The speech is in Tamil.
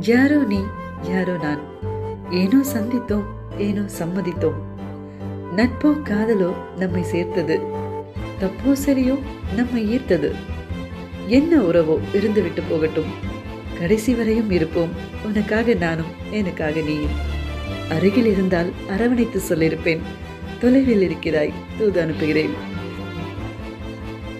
யாரோ நீ யாரோ நான். ஏனோ சந்தித்தோம் ஏனோ சம்மதித்தோம். நட்போ காதலோ நம்மை சேர்த்தது. தப்போ சரியோ நம்மை ஈர்த்தது. என்ன உறவோ இருந்துவிட்டு போகட்டும். கடைசி வரையும் இருப்போம். உனக்காக நானும் எனக்காக நீயும். அருகில் இருந்தால் அரவணைத்து சொல்லியிருப்பேன். தொலைவில் இருக்கிறாய் தூது அனுப்புகிறேன்.